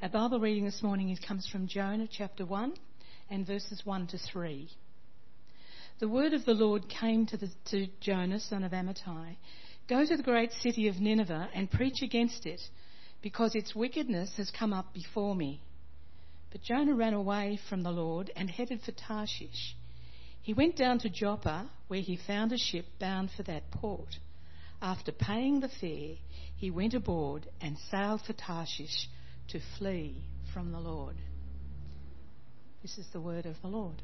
Our Bible reading this morning comes from Jonah chapter 1 and verses 1 to 3. The word of the Lord came to, the, to Jonah, son of Amittai Go to the great city of Nineveh and preach against it, because its wickedness has come up before me. But Jonah ran away from the Lord and headed for Tarshish. He went down to Joppa, where he found a ship bound for that port. After paying the fare, he went aboard and sailed for Tarshish to flee from the Lord. This is the word of the Lord.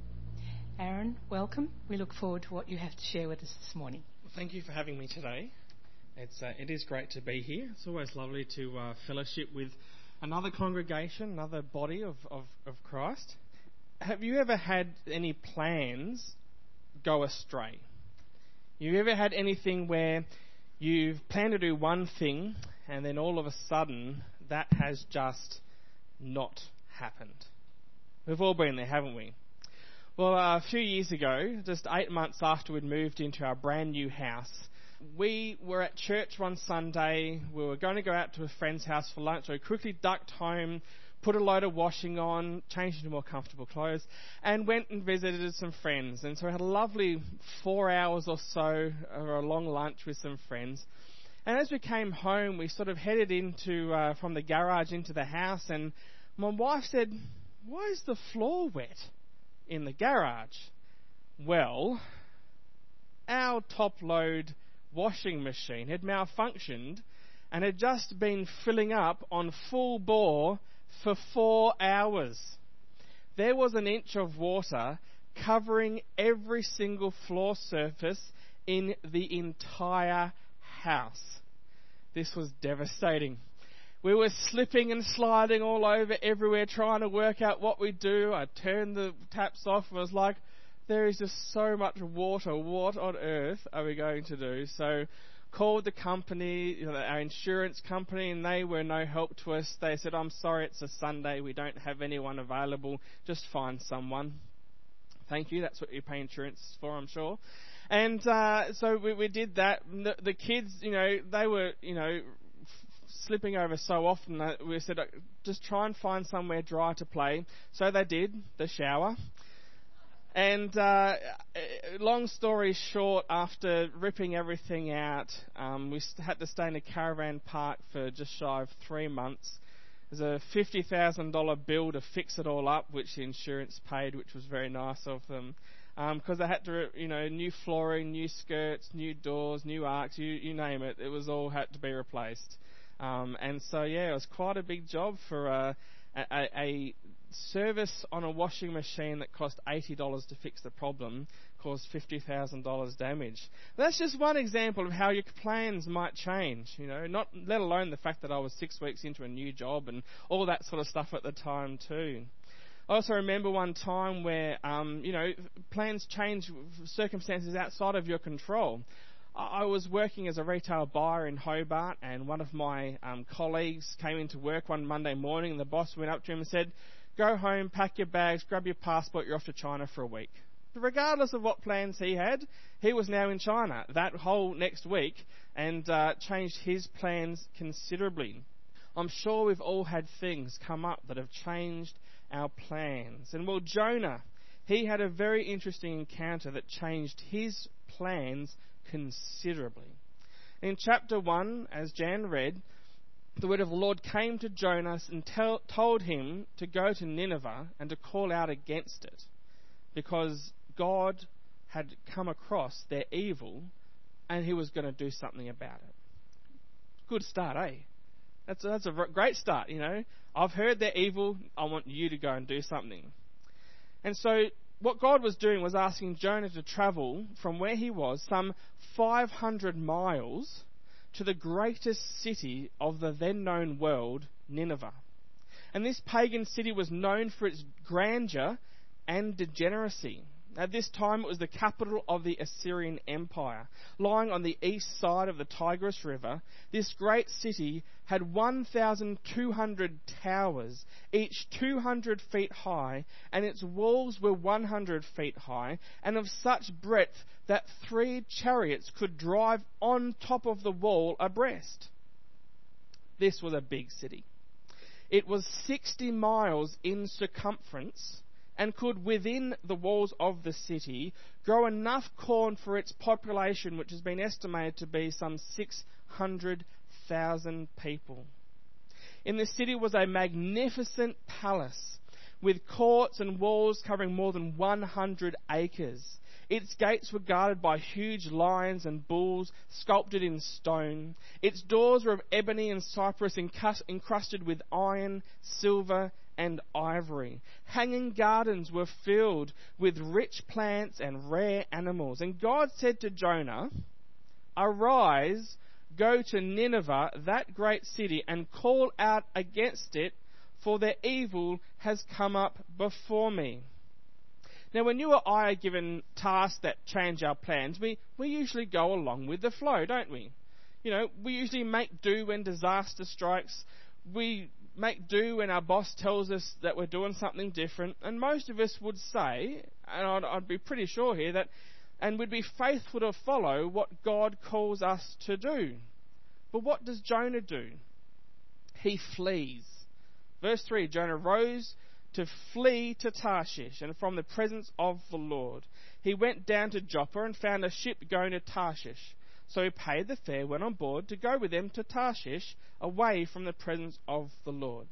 Aaron, welcome. We look forward to what you have to share with us this morning. Well, thank you for having me today. It's, uh, it is great to be here. It's always lovely to uh, fellowship with another congregation, another body of, of, of Christ. Have you ever had any plans go astray? You ever had anything where you've planned to do one thing and then all of a sudden that has just not happened? We've all been there, haven't we? Well, uh, a few years ago, just eight months after we'd moved into our brand new house, we were at church one Sunday. We were going to go out to a friend's house for lunch. So we quickly ducked home, put a load of washing on, changed into more comfortable clothes, and went and visited some friends. And so we had a lovely four hours or so of a long lunch with some friends. And as we came home, we sort of headed into uh, from the garage into the house, and my wife said, "Why is the floor wet in the garage?" Well, our top load washing machine had malfunctioned and had just been filling up on full bore for four hours. There was an inch of water covering every single floor surface in the entire house. This was devastating. We were slipping and sliding all over everywhere trying to work out what we do. I turned the taps off and was like, there is just so much water. What on earth are we going to do? So, called the company, you know, our insurance company, and they were no help to us. They said, I'm sorry, it's a Sunday. We don't have anyone available. Just find someone. Thank you. That's what you pay insurance for, I'm sure. And uh, so we, we did that. The, the kids, you know, they were, you know, slipping over so often that we said, just try and find somewhere dry to play. So they did, the shower. And uh, long story short, after ripping everything out, um, we had to stay in a caravan park for just shy of three months. There's a $50,000 bill to fix it all up, which the insurance paid, which was very nice of them. Because um, they had to, you know, new flooring, new skirts, new doors, new arcs, you, you name it. It was all had to be replaced. Um, and so, yeah, it was quite a big job for uh, a, a, service on a washing machine that cost $80 to fix the problem caused $50,000 damage. That's just one example of how your plans might change, you know, not let alone the fact that I was six weeks into a new job and all that sort of stuff at the time too. I also remember one time where, um, you know, plans change, circumstances outside of your control. I was working as a retail buyer in Hobart, and one of my um, colleagues came into work one Monday morning, and the boss went up to him and said, Go home, pack your bags, grab your passport, you're off to China for a week. Regardless of what plans he had, he was now in China that whole next week and uh, changed his plans considerably. I'm sure we've all had things come up that have changed our plans. And well, Jonah, he had a very interesting encounter that changed his plans considerably. In chapter 1, as Jan read, the word of the Lord came to Jonas and tell, told him to go to Nineveh and to call out against it because God had come across their evil and he was going to do something about it. Good start, eh? That's a, that's a great start, you know. I've heard they're evil. I want you to go and do something. And so, what God was doing was asking Jonah to travel from where he was some 500 miles to the greatest city of the then known world, Nineveh. And this pagan city was known for its grandeur and degeneracy. At this time, it was the capital of the Assyrian Empire. Lying on the east side of the Tigris River, this great city had 1,200 towers, each 200 feet high, and its walls were 100 feet high, and of such breadth that three chariots could drive on top of the wall abreast. This was a big city. It was 60 miles in circumference and could, within the walls of the city, grow enough corn for its population, which has been estimated to be some 600,000 people. In the city was a magnificent palace with courts and walls covering more than 100 acres. Its gates were guarded by huge lions and bulls sculpted in stone. Its doors were of ebony and cypress encrusted with iron, silver, and ivory. Hanging gardens were filled with rich plants and rare animals. And God said to Jonah, Arise, go to Nineveh, that great city, and call out against it, for their evil has come up before me. Now, when you or I are given tasks that change our plans, we, we usually go along with the flow, don't we? You know, we usually make do when disaster strikes. We make do when our boss tells us that we're doing something different. And most of us would say, and I'd, I'd be pretty sure here, that, and we'd be faithful to follow what God calls us to do. But what does Jonah do? He flees. Verse 3 Jonah rose to flee to Tarshish and from the presence of the Lord. He went down to Joppa and found a ship going to Tarshish. So he paid the fare, went on board to go with them to Tarshish, away from the presence of the Lord.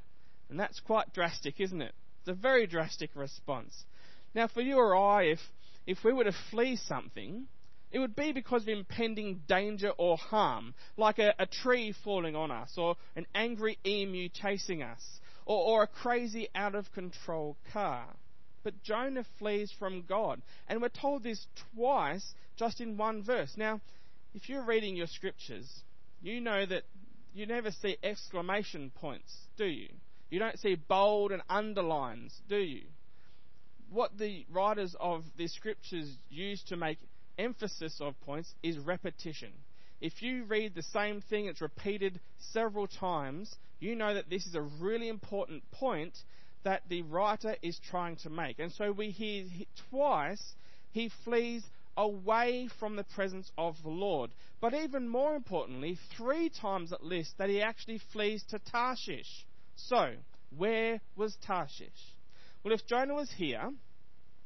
And that's quite drastic, isn't it? It's a very drastic response. Now, for you or I, if, if we were to flee something, it would be because of impending danger or harm, like a, a tree falling on us, or an angry emu chasing us, or, or a crazy, out of control car. But Jonah flees from God. And we're told this twice just in one verse. Now, if you're reading your scriptures, you know that you never see exclamation points, do you? You don't see bold and underlines, do you? What the writers of the scriptures use to make emphasis of points is repetition. If you read the same thing, it's repeated several times, you know that this is a really important point that the writer is trying to make. And so we hear twice he flees away from the presence of the Lord. But even more importantly, three times at least that he actually flees to Tarshish. So, where was Tarshish? Well, if Jonah was here,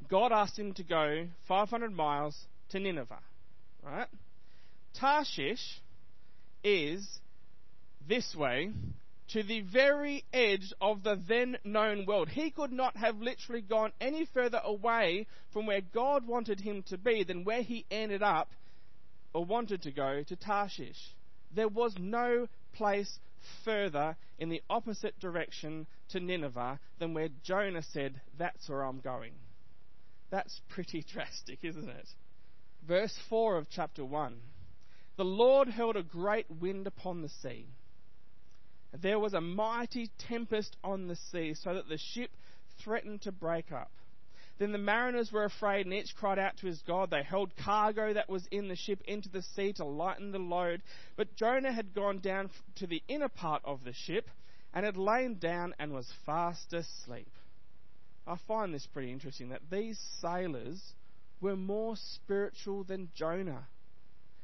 God asked him to go 500 miles to Nineveh. Right? Tarshish is this way to the very edge of the then known world. He could not have literally gone any further away from where God wanted him to be than where he ended up or wanted to go to Tarshish. There was no place further in the opposite direction to Nineveh than where Jonah said, That's where I'm going. That's pretty drastic, isn't it? Verse 4 of chapter 1 The Lord held a great wind upon the sea there was a mighty tempest on the sea, so that the ship threatened to break up. Then the mariners were afraid, and each cried out to his God. They held cargo that was in the ship into the sea to lighten the load. But Jonah had gone down to the inner part of the ship and had lain down and was fast asleep. I find this pretty interesting that these sailors were more spiritual than Jonah.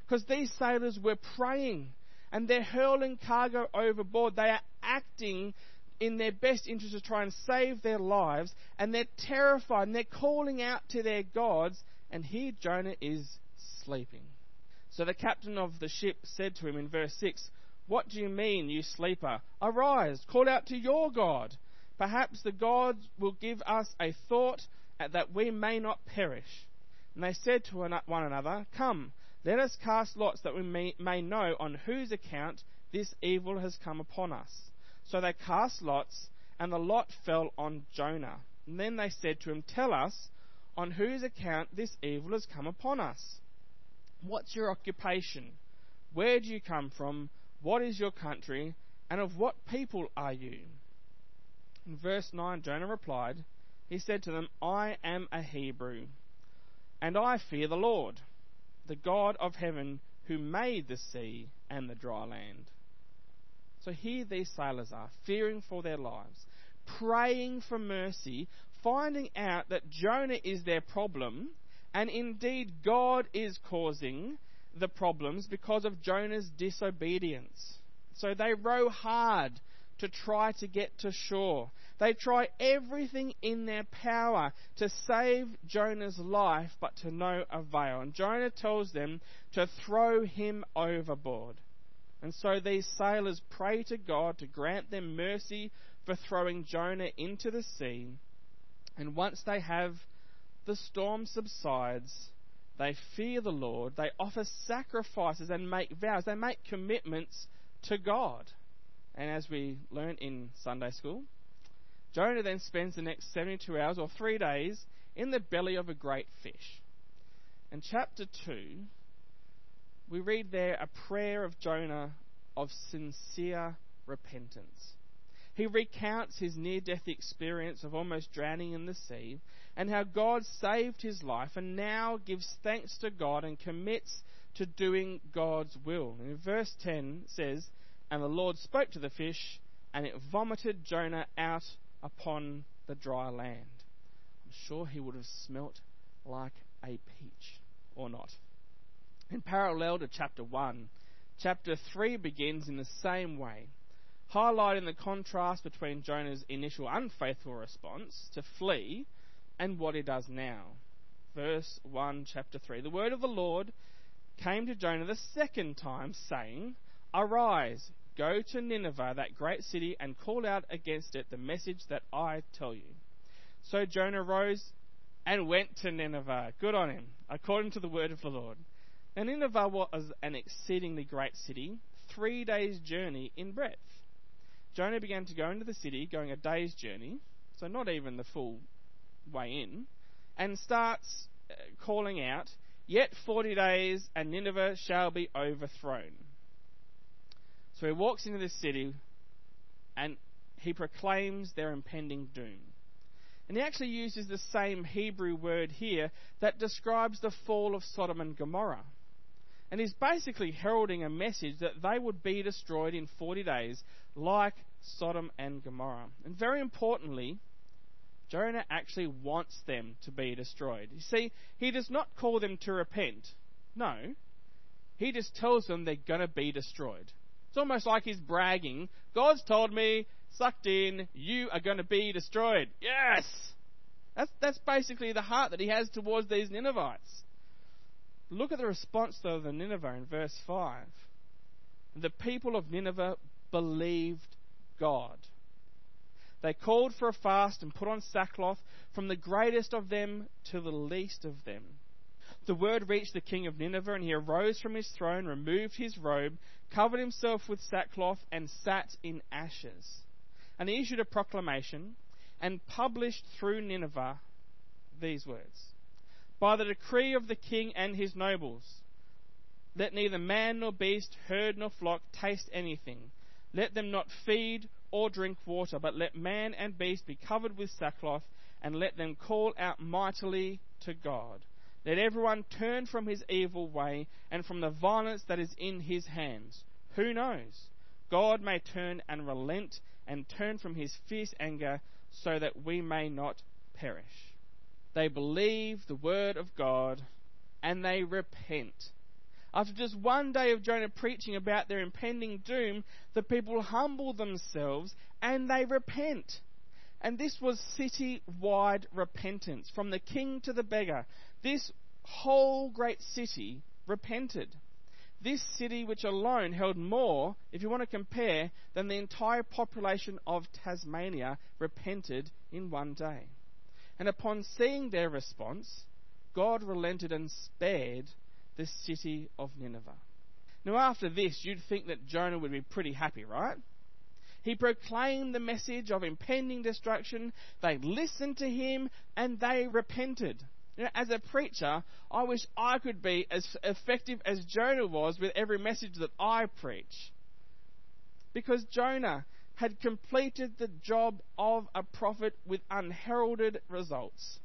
Because these sailors were praying and they're hurling cargo overboard. They are acting in their best interest to try and save their lives, and they're terrified and they're calling out to their gods, and here Jonah is sleeping. So the captain of the ship said to him in verse 6, What do you mean, you sleeper? Arise, call out to your God. Perhaps the God will give us a thought uh, that we may not perish. And they said to one another, Come, let us cast lots that we may, may know on whose account this evil has come upon us. So they cast lots, and the lot fell on Jonah. And then they said to him, Tell us on whose account this evil has come upon us. What's your occupation? Where do you come from? What is your country? And of what people are you? In verse 9, Jonah replied, He said to them, I am a Hebrew, and I fear the Lord the God of heaven who made the sea and the dry land. So here these sailors are, fearing for their lives, praying for mercy, finding out that Jonah is their problem, and indeed God is causing the problems because of Jonah's disobedience. So they row hard to try to get to shore. They try everything in their power to save Jonah's life, but to no avail. And Jonah tells them to throw him overboard. And so these sailors pray to God to grant them mercy for throwing Jonah into the sea. And once they have the storm subsides, they fear the Lord, they offer sacrifices and make vows, they make commitments to God. And as we learn in Sunday school, Jonah then spends the next 72 hours or three days in the belly of a great fish. In chapter 2, we read there a prayer of Jonah of sincere repentance. He recounts his near death experience of almost drowning in the sea and how God saved his life and now gives thanks to God and commits to doing God's will. And in verse 10 says, And the Lord spoke to the fish, and it vomited Jonah out upon the dry land. I'm sure he would have smelt like a peach, or not. In parallel to chapter 1, chapter 3 begins in the same way highlighting the contrast between Jonah's initial unfaithful response to flee and what he does now. Verse 1, chapter 3. The word of the Lord came to Jonah the second time, saying, Arise, go to Nineveh, that great city, and call out against it the message that I tell you. So Jonah rose and went to Nineveh. Good on him, according to the word of the Lord. Now, Nineveh was an exceedingly great city, three days' journey in breadth. Jonah began to go into the city, going a day's journey, so not even the full way in, and starts uh, calling out, Yet forty days, and Nineveh shall be overthrown. So he walks into the city and he proclaims their impending doom. And he actually uses the same Hebrew word here that describes the fall of Sodom and Gomorrah. And he's basically heralding a message that they would be destroyed in 40 days, like Sodom and Gomorrah. And very importantly, Jonah actually wants them to be destroyed. You see, he does not call them to repent. No. He just tells them they're going to be destroyed. It's almost like he's bragging. God's told me, sucked in, you are going to be destroyed. Yes! That's, that's basically the heart that he has towards these Ninevites. Look at the response though, of the Nineveh in verse 5. The people of Nineveh believed God. They called for a fast and put on sackcloth from the greatest of them to the least of them. The word reached the king of Nineveh, and he arose from his throne, removed his robe, covered himself with sackcloth, and sat in ashes. And he issued a proclamation and published through Nineveh these words by the decree of the king and his nobles. Let neither man nor beast, herd nor flock taste anything. Let them not feed or drink water, but let man and beast be covered with sackcloth, and let them call out mightily to God. Let everyone turn from his evil way and from the violence that is in his hands. Who knows? God may turn and relent and turn from his fierce anger so that we may not perish. They believe the word of God and they repent. After just one day of Jonah preaching about their impending doom, the people humble themselves and they repent. And this was city wide repentance. From the king to the beggar, this whole great city repented. This city, which alone held more, if you want to compare, than the entire population of Tasmania, repented in one day. And upon seeing their response, God relented and spared the city of Nineveh. Now, after this, you'd think that Jonah would be pretty happy, right? He proclaimed the message of impending destruction. They listened to him and they repented. You know, as a preacher, I wish I could be as effective as Jonah was with every message that I preach. Because Jonah had completed the job of a prophet with unheralded results.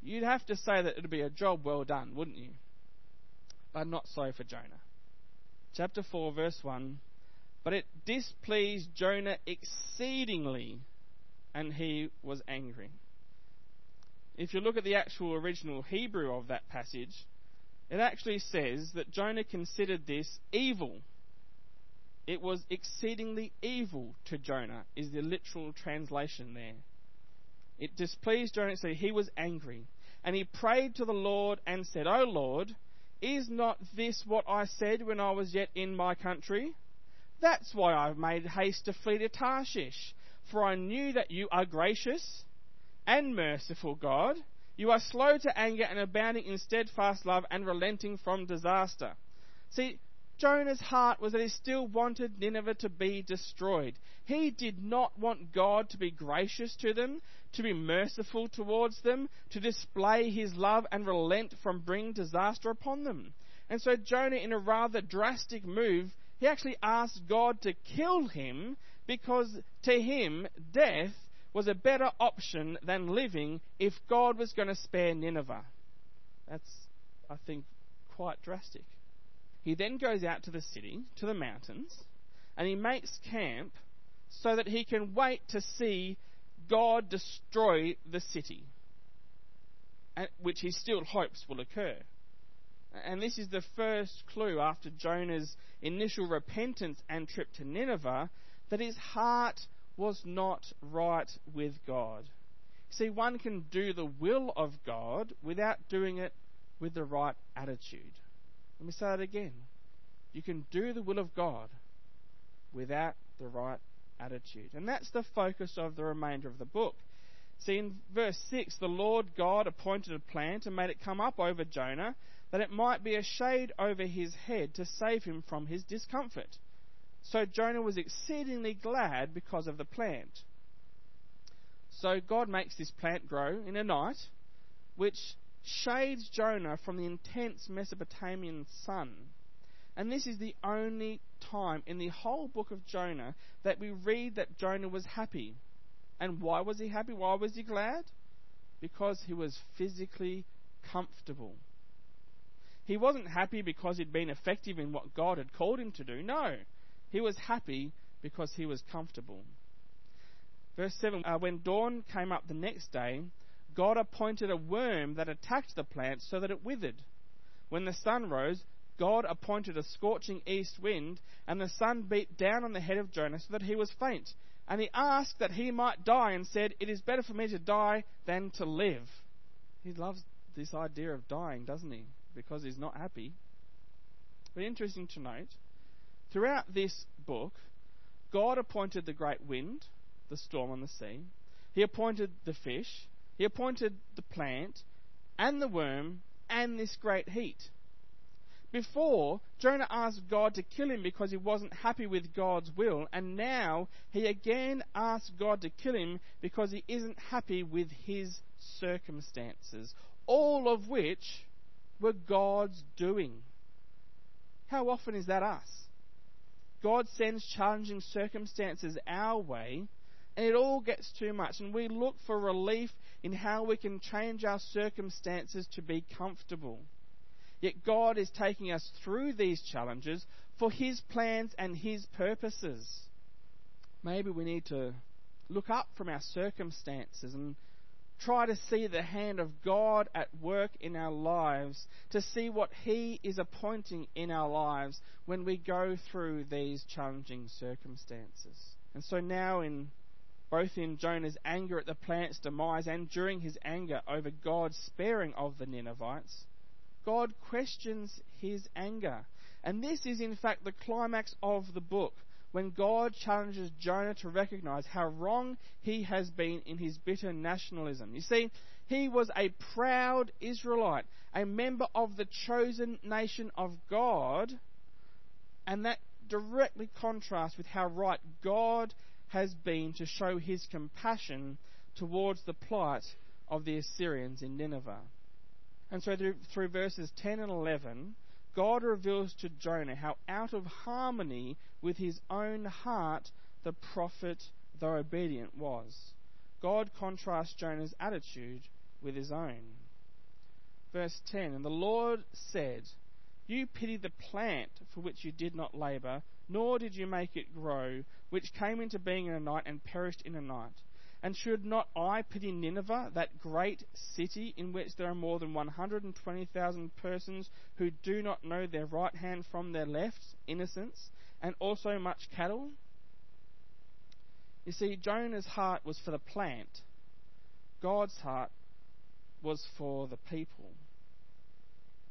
You'd have to say that it would be a job well done, wouldn't you? But not so for Jonah. Chapter 4, verse 1 But it displeased Jonah exceedingly, and he was angry. If you look at the actual original Hebrew of that passage, it actually says that Jonah considered this evil it was exceedingly evil to Jonah, is the literal translation there. It displeased Jonah, so he was angry. And he prayed to the Lord and said, O Lord, is not this what I said when I was yet in my country? That's why I made haste to flee to Tarshish, for I knew that you are gracious and merciful God. You are slow to anger and abounding in steadfast love and relenting from disaster. See, Jonah's heart was that he still wanted Nineveh to be destroyed. He did not want God to be gracious to them, to be merciful towards them, to display his love and relent from bringing disaster upon them. And so Jonah, in a rather drastic move, he actually asked God to kill him because to him, death was a better option than living if God was going to spare Nineveh. That's, I think, quite drastic. He then goes out to the city, to the mountains, and he makes camp so that he can wait to see God destroy the city, which he still hopes will occur. And this is the first clue after Jonah's initial repentance and trip to Nineveh that his heart was not right with God. See, one can do the will of God without doing it with the right attitude. Let me say that again. You can do the will of God without the right attitude. And that's the focus of the remainder of the book. See, in verse 6, the Lord God appointed a plant and made it come up over Jonah, that it might be a shade over his head to save him from his discomfort. So Jonah was exceedingly glad because of the plant. So God makes this plant grow in a night, which shades Jonah from the intense Mesopotamian sun. And this is the only time in the whole book of Jonah that we read that Jonah was happy. And why was he happy? Why was he glad? Because he was physically comfortable. He wasn't happy because he'd been effective in what God had called him to do. No. He was happy because he was comfortable. Verse 7 uh, When dawn came up the next day, God appointed a worm that attacked the plant so that it withered. When the sun rose, God appointed a scorching east wind, and the sun beat down on the head of Jonah so that he was faint. And he asked that he might die, and said, It is better for me to die than to live. He loves this idea of dying, doesn't he? Because he's not happy. But interesting to note, throughout this book, God appointed the great wind, the storm on the sea. He appointed the fish. He appointed the plant, and the worm, and this great heat. Before, Jonah asked God to kill him because he wasn't happy with God's will, and now he again asks God to kill him because he isn't happy with his circumstances, all of which were God's doing. How often is that us? God sends challenging circumstances our way, and it all gets too much, and we look for relief in how we can change our circumstances to be comfortable. Yet God is taking us through these challenges for His plans and His purposes. Maybe we need to look up from our circumstances and try to see the hand of God at work in our lives, to see what He is appointing in our lives when we go through these challenging circumstances. And so now, in both in Jonah's anger at the plant's demise and during his anger over God's sparing of the Ninevites, God questions his anger. And this is, in fact, the climax of the book when God challenges Jonah to recognize how wrong he has been in his bitter nationalism. You see, he was a proud Israelite, a member of the chosen nation of God, and that directly contrasts with how right God has been to show his compassion towards the plight of the Assyrians in Nineveh. And so through, through verses 10 and 11, God reveals to Jonah how out of harmony with his own heart the prophet, though obedient, was. God contrasts Jonah's attitude with his own. Verse 10 And the Lord said, You pity the plant for which you did not labour, nor did you make it grow, which came into being in a night and perished in a night. And should not I pity Nineveh, that great city in which there are more than 120,000 persons who do not know their right hand from their left, innocents, and also much cattle? You see, Jonah's heart was for the plant, God's heart was for the people.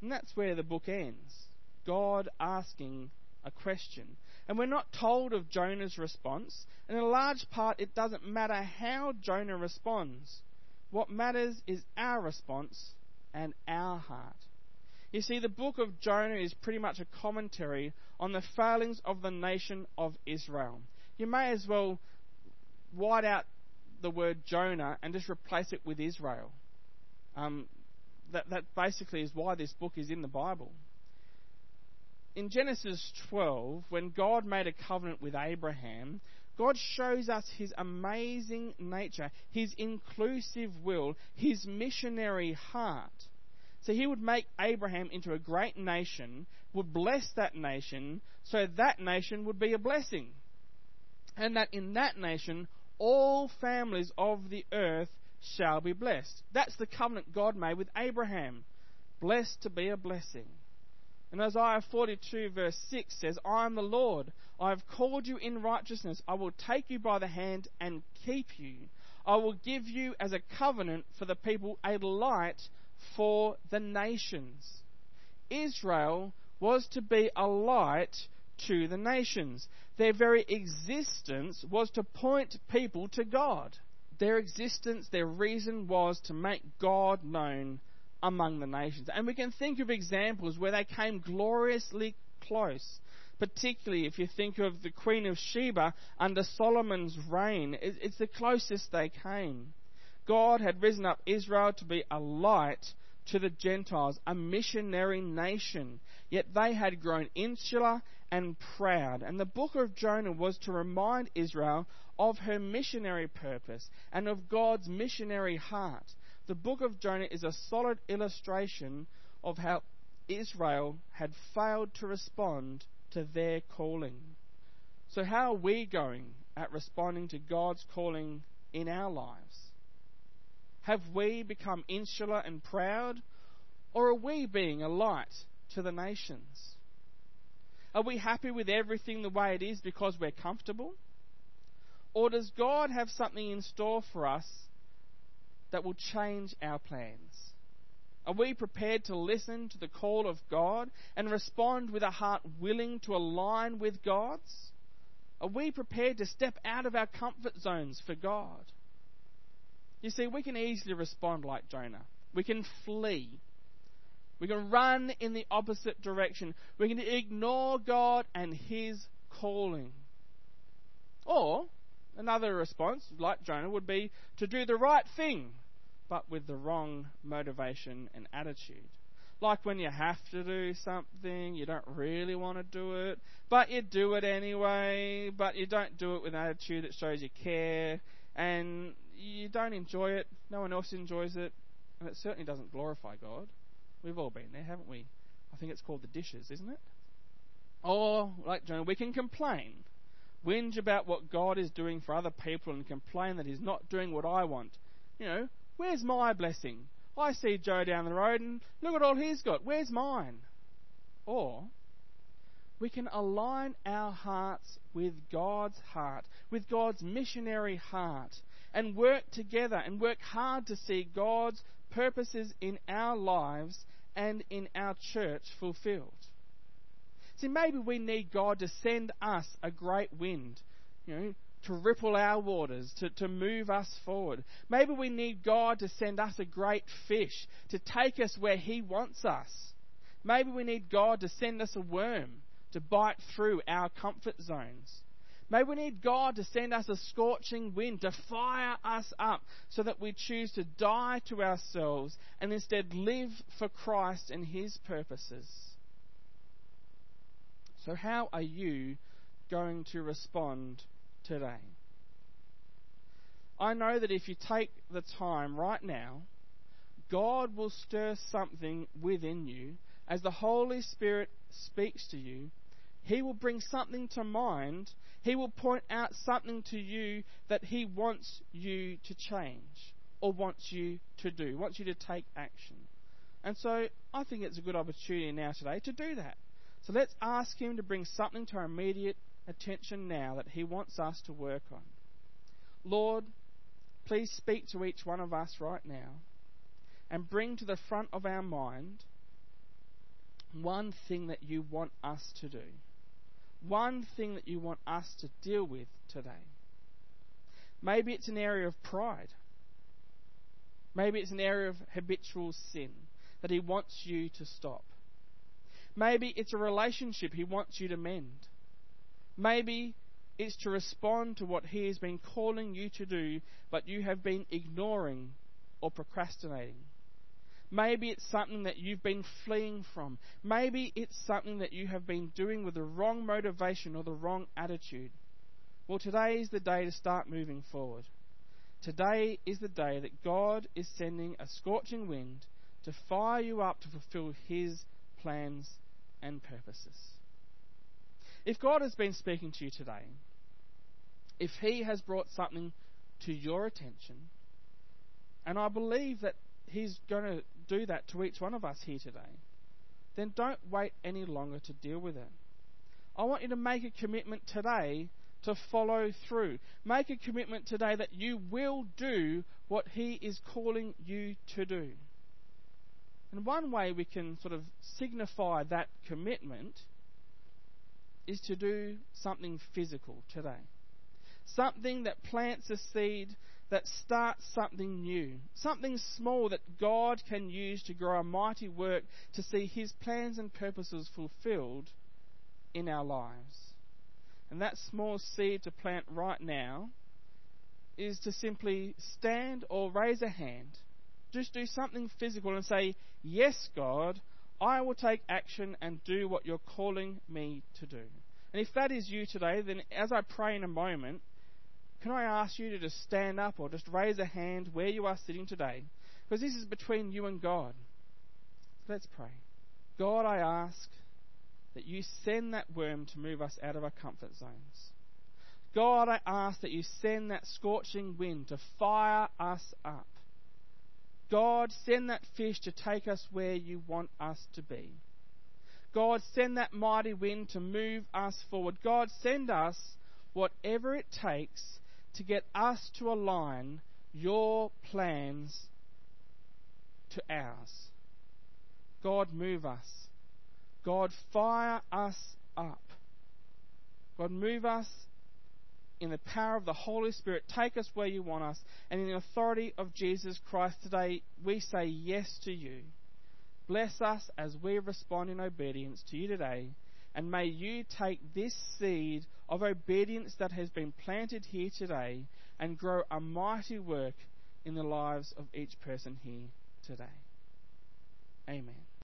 And that's where the book ends. God asking a question. And we're not told of Jonah's response, and in a large part, it doesn't matter how Jonah responds. What matters is our response and our heart. You see, the book of Jonah is pretty much a commentary on the failings of the nation of Israel. You may as well white out the word Jonah and just replace it with Israel. Um, that, that basically is why this book is in the Bible. In Genesis 12, when God made a covenant with Abraham, God shows us his amazing nature, his inclusive will, his missionary heart. So he would make Abraham into a great nation, would bless that nation, so that nation would be a blessing. And that in that nation, all families of the earth shall be blessed. That's the covenant God made with Abraham. Blessed to be a blessing. And Isaiah 42, verse 6 says, I am the Lord. I have called you in righteousness. I will take you by the hand and keep you. I will give you as a covenant for the people a light for the nations. Israel was to be a light to the nations. Their very existence was to point people to God. Their existence, their reason was to make God known among the nations. And we can think of examples where they came gloriously close, particularly if you think of the Queen of Sheba under Solomon's reign. It's the closest they came. God had risen up Israel to be a light to the Gentiles, a missionary nation. Yet they had grown insular and proud. And the book of Jonah was to remind Israel of her missionary purpose and of God's missionary heart. The book of Jonah is a solid illustration of how Israel had failed to respond to their calling. So, how are we going at responding to God's calling in our lives? Have we become insular and proud, or are we being a light to the nations? Are we happy with everything the way it is because we're comfortable? Or does God have something in store for us that will change our plans? Are we prepared to listen to the call of God and respond with a heart willing to align with God's? Are we prepared to step out of our comfort zones for God? You see, we can easily respond like Jonah. We can flee. We can run in the opposite direction. We can ignore God and His calling. Or, another response, like Jonah, would be to do the right thing, but with the wrong motivation and attitude. Like when you have to do something, you don't really want to do it, but you do it anyway, but you don't do it with an attitude that shows you care, and you don't enjoy it, no one else enjoys it, and it certainly doesn't glorify God. We've all been there, haven't we? I think it's called the dishes, isn't it? Or, like Jonah, we can complain, whinge about what God is doing for other people, and complain that He's not doing what I want. You know, where's my blessing? I see Joe down the road, and look at all he's got. Where's mine? Or, we can align our hearts with God's heart, with God's missionary heart, and work together and work hard to see God's purposes in our lives and in our church fulfilled. See, maybe we need God to send us a great wind, you know, to ripple our waters, to, to move us forward. Maybe we need God to send us a great fish, to take us where He wants us. Maybe we need God to send us a worm to bite through our comfort zones. May we need God to send us a scorching wind to fire us up so that we choose to die to ourselves and instead live for Christ and His purposes. So, how are you going to respond today? I know that if you take the time right now, God will stir something within you as the Holy Spirit speaks to you. He will bring something to mind he will point out something to you that He wants you to change or wants you to do, wants you to take action. And so I think it's a good opportunity now today to do that. So let's ask Him to bring something to our immediate attention now that He wants us to work on. Lord, please speak to each one of us right now and bring to the front of our mind one thing that you want us to do. One thing that you want us to deal with today. Maybe it's an area of pride. Maybe it's an area of habitual sin that He wants you to stop. Maybe it's a relationship He wants you to mend. Maybe it's to respond to what He has been calling you to do, but you have been ignoring or procrastinating. Maybe it's something that you've been fleeing from. Maybe it's something that you have been doing with the wrong motivation or the wrong attitude. Well, today is the day to start moving forward. Today is the day that God is sending a scorching wind to fire you up to fulfill His plans and purposes. If God has been speaking to you today, if He has brought something to your attention, and I believe that He's going to do that to each one of us here today, then don't wait any longer to deal with it. I want you to make a commitment today to follow through. Make a commitment today that you will do what He is calling you to do. And one way we can sort of signify that commitment is to do something physical today. Something that plants a seed that starts something new. Something small that God can use to grow a mighty work to see His plans and purposes fulfilled in our lives. And that small seed to plant right now is to simply stand or raise a hand. Just do something physical and say, Yes, God, I will take action and do what you're calling me to do. And if that is you today, then as I pray in a moment, can I ask you to just stand up or just raise a hand where you are sitting today? Because this is between you and God. Let's pray. God, I ask that you send that worm to move us out of our comfort zones. God, I ask that you send that scorching wind to fire us up. God, send that fish to take us where you want us to be. God, send that mighty wind to move us forward. God, send us whatever it takes to get us to align your plans to ours. God, move us. God, fire us up. God, move us in the power of the Holy Spirit. Take us where you want us. And in the authority of Jesus Christ today, we say yes to you. Bless us as we respond in obedience to you today. And may you take this seed of obedience that has been planted here today and grow a mighty work in the lives of each person here today. Amen.